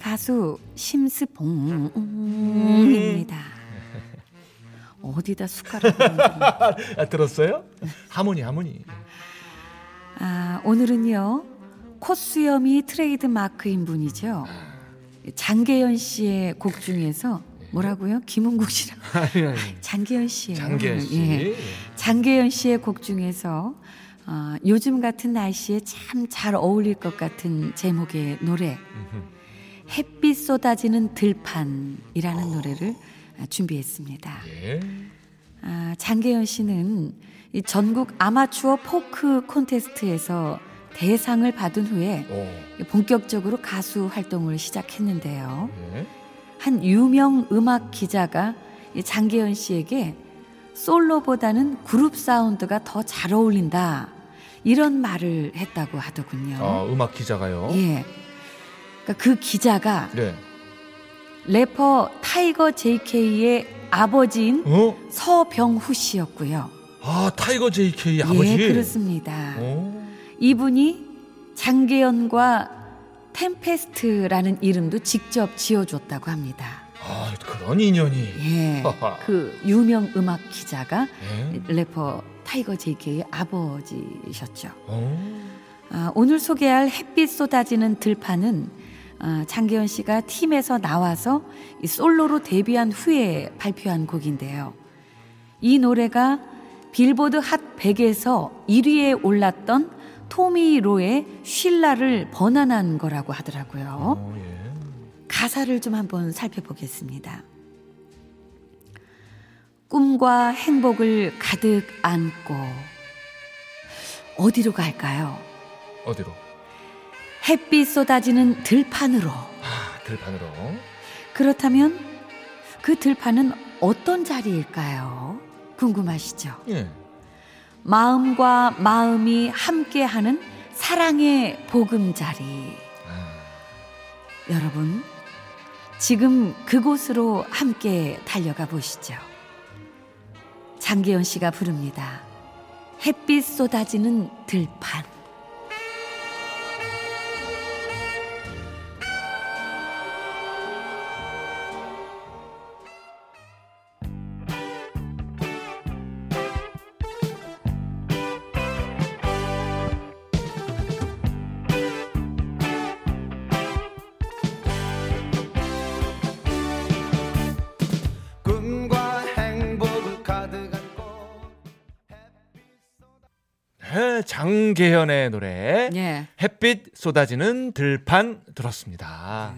가수 심스봉입니다. 어디다 숟가락을 얹었나? 아, 들었어요? 하모니 하모니. 아, 오늘은요. 콧수염이 트레이드 마크인 분이죠. 장계연 씨의 곡 중에서 뭐라고요? 김은국 씨랑 장계연 씨예요. 장계연 씨. 예. 장계연 씨의 곡 중에서 어, 요즘 같은 날씨에 참 잘 어울릴 것 같은 제목의 노래 햇빛 쏟아지는 들판이라는 노래를 아, 준비했습니다. 예. 아, 장계연 씨는 이 전국 아마추어 포크 콘테스트에서 대상을 받은 후에 오. 본격적으로 가수 활동을 시작했는데요. 예. 한 유명 음악 기자가 이 장계연 씨에게 솔로보다는 그룹 사운드가 더 잘 어울린다. 이런 말을 했다고 하더군요. 아, 음악 기자가요. 예. 그러니까 그 기자가 네. 래퍼 타이거 JK의 아버지인 어? 서병후 씨였고요. 아, 타이거 JK 아버지. 예, 그렇습니다. 오. 이분이 장계현과 템페스트라는 이름도 직접 지어줬다고 합니다. 아, 그런 인연이. 예, 그 유명 음악 기자가 예. 래퍼 타이거 JK의 아버지셨죠. 오. 아, 오늘 소개할 햇빛 쏟아지는 들판은 아, 장계현 씨가 팀에서 나와서 이 솔로로 데뷔한 후에 발표한 곡인데요. 이 노래가 빌보드 핫 100에서 1위에 올랐던 토미 로의 쉴라를 번안한 거라고 하더라고요. 어, 예. 가사를 좀 한번 살펴보겠습니다. 꿈과 행복을 가득 안고 어디로 갈까요? 어디로? 햇빛 쏟아지는 들판으로. 아, 들판으로. 그렇다면 그 들판은 어떤 자리일까요? 궁금하시죠? 예. 마음과 마음이 함께하는 사랑의 보금자리. 아, 여러분, 지금 그곳으로 함께 달려가 보시죠. 장기연 씨가 부릅니다. 햇빛 쏟아지는 들판. 장계현의 노래. 예. 햇빛 쏟아지는 들판 들었습니다.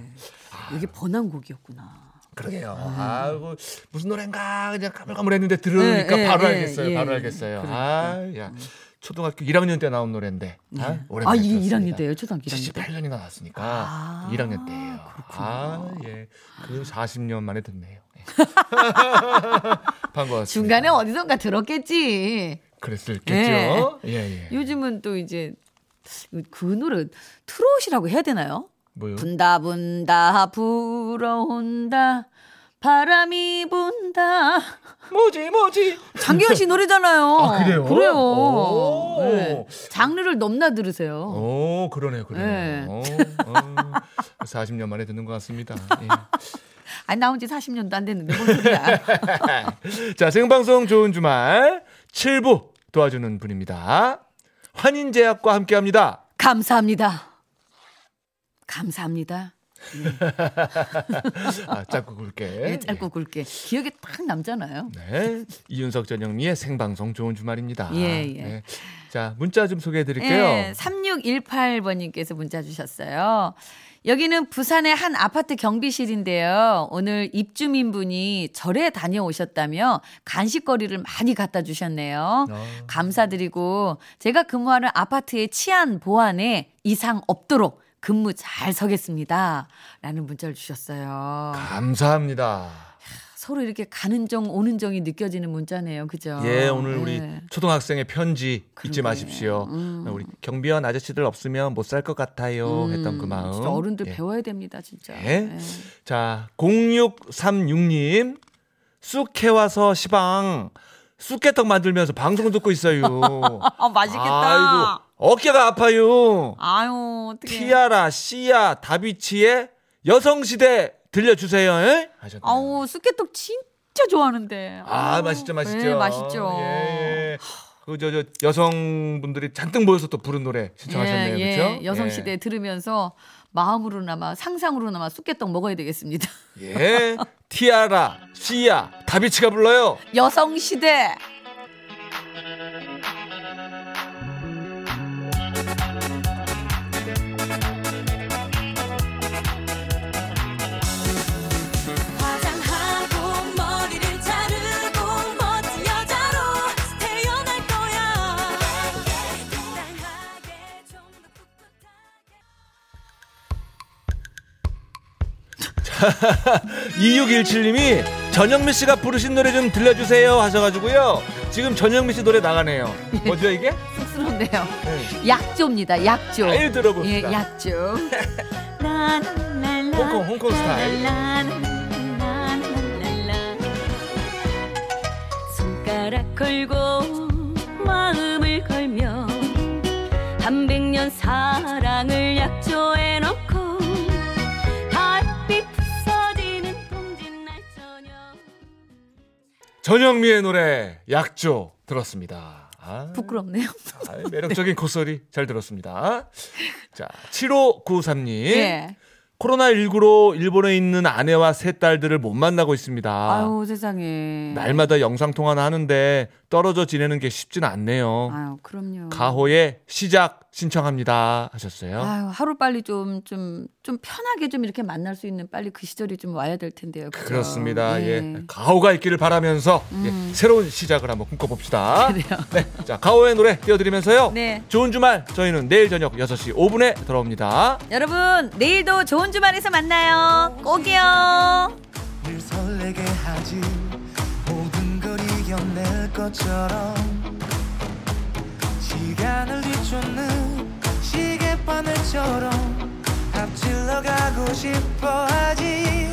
이게 번안곡이었구나. 그러게요. 아, 그 무슨 노래인가 그냥 가물가물했는데 들으니까 예, 예, 바로 예, 알겠어요. 예. 바로 알겠어요. 그러니까. 아, 야. 초등학교 1학년 때 나온 노래인데. 아, 아, 오랜만에 이게 들었습니다. 1학년 때예요? 초등학교 1학년 때? 78년이 나왔으니까 아, 1학년 때예요. 그렇구나. 아, 예. 그 40년 만에 듣네요. 예. 반가웠습니다. 중간에 어디선가 들었겠지. 그랬을겠죠. 예. 예, 예. 요즘은 또 이제 그 노래 트롯이라고 해야 되나요? 뭐요? 분다 분다 불어온다 바람이 분다. 뭐지 뭐지. 장기현 씨 노래잖아요. 아, 그래요? 그래요. 오. 네. 장르를 넘나 들으세요. 오 그러네요 그러네요. 네. 어, 어, 40년 만에 듣는 것 같습니다. 예. 아니 나온 지 40년도 안 됐는데 뭔 소리야. 자, 생방송 좋은 주말 7부 도와주는 분입니다. 환인제약과 함께 합니다. 감사합니다. 감사합니다. 아, 짧고 굵게. 네, 짧고 굵게 기억에 딱 남잖아요. 네. 이윤석 전영미의 생방송 좋은 주말입니다. 예, 예. 네. 자, 문자 좀 소개해 드릴게요. 네, 3618번님께서 문자 주셨어요. 여기는 부산의 한 아파트 경비실인데요. 오늘 입주민분이 절에 다녀오셨다며 간식거리를 많이 갖다 주셨네요. 어. 감사드리고 제가 근무하는 아파트의 치안 보안에 이상 없도록 근무 잘 서겠습니다. 라는 문자를 주셨어요. 감사합니다. 서로 이렇게 가는 정 오는 정이 느껴지는 문자네요. 그죠? 예, 오늘 우리 네. 초등학생의 편지 잊지 그러게. 마십시오. 음. 우리 경비원 아저씨들 없으면 못 살 것 같아요. 했던 그 마음. 진짜 어른들 예. 배워야 됩니다, 진짜. 예. 예. 자, 0636님. 쑥해 와서 시방 쑥개떡 만들면서 방송 듣고 있어요. 아, 맛있겠다. 아이고, 어깨가 아파요. 아유, 어떻게. 티아라, 씨야, 다비치의 여성시대 들려주세요. 에? 하셨네요. 아우, 쑥개떡 진짜 좋아하는데. 아, 아우, 맛있죠, 맛있죠. 네, 맛있죠. 예, 예. 그, 저, 저, 여성분들이 잔뜩 모여서 또 부른 노래 신청하셨네요. 예, 그렇죠? 예. 여성 시대 들으면서 마음으로나마 상상으로나마 쑥개떡 먹어야 되겠습니다. 예. 티아라, 씨야, 다비치가 불러요. 여성 시대. 2617님이 전영미 씨가 부르신 노래 좀 들려주세요 하셔가지고요. 지금 전영미 씨 노래 나가네요. 뭐죠 이게? 쑥스럽네요. 네. 약조입니다. 약조. 잘 예, 들어봅시다. 약조. 홍콩, 홍콩 스타일. 손가락 걸고 마음을 걸며 한백년 사랑을 약 전영미의 노래 약조 들었습니다. 아, 부끄럽네요. 아, 매력적인 콧소리 잘 들었습니다. 자, 7593님. 예. 코로나19로 일본에 있는 아내와 세 딸들을 못 만나고 있습니다. 아유, 세상에. 날마다 영상통화는 하는데 떨어져 지내는 게 쉽진 않네요. 아유, 그럼요. 가호의 시작 신청합니다 하셨어요. 아유, 하루 빨리 좀, 좀, 좀 편하게 좀 이렇게 만날 수 있는 빨리 그 시절이 좀 와야 될 텐데요. 그죠? 그렇습니다. 예. 예. 가호가 있기를 바라면서 예, 새로운 시작을 한번 꿈꿔봅시다. 네. 자, 가호의 노래 띄워드리면서요. 네. 좋은 주말 저희는 내일 저녁 6시 5분에 돌아옵니다. 여러분, 내일도 좋은 주말에서 만나요. 꼭이요. 늘 설레게 하지 모든 걸 이겨낼 것처럼 시간을 뒤쫓는 바늘처럼 앞질러 가고 싶어 하지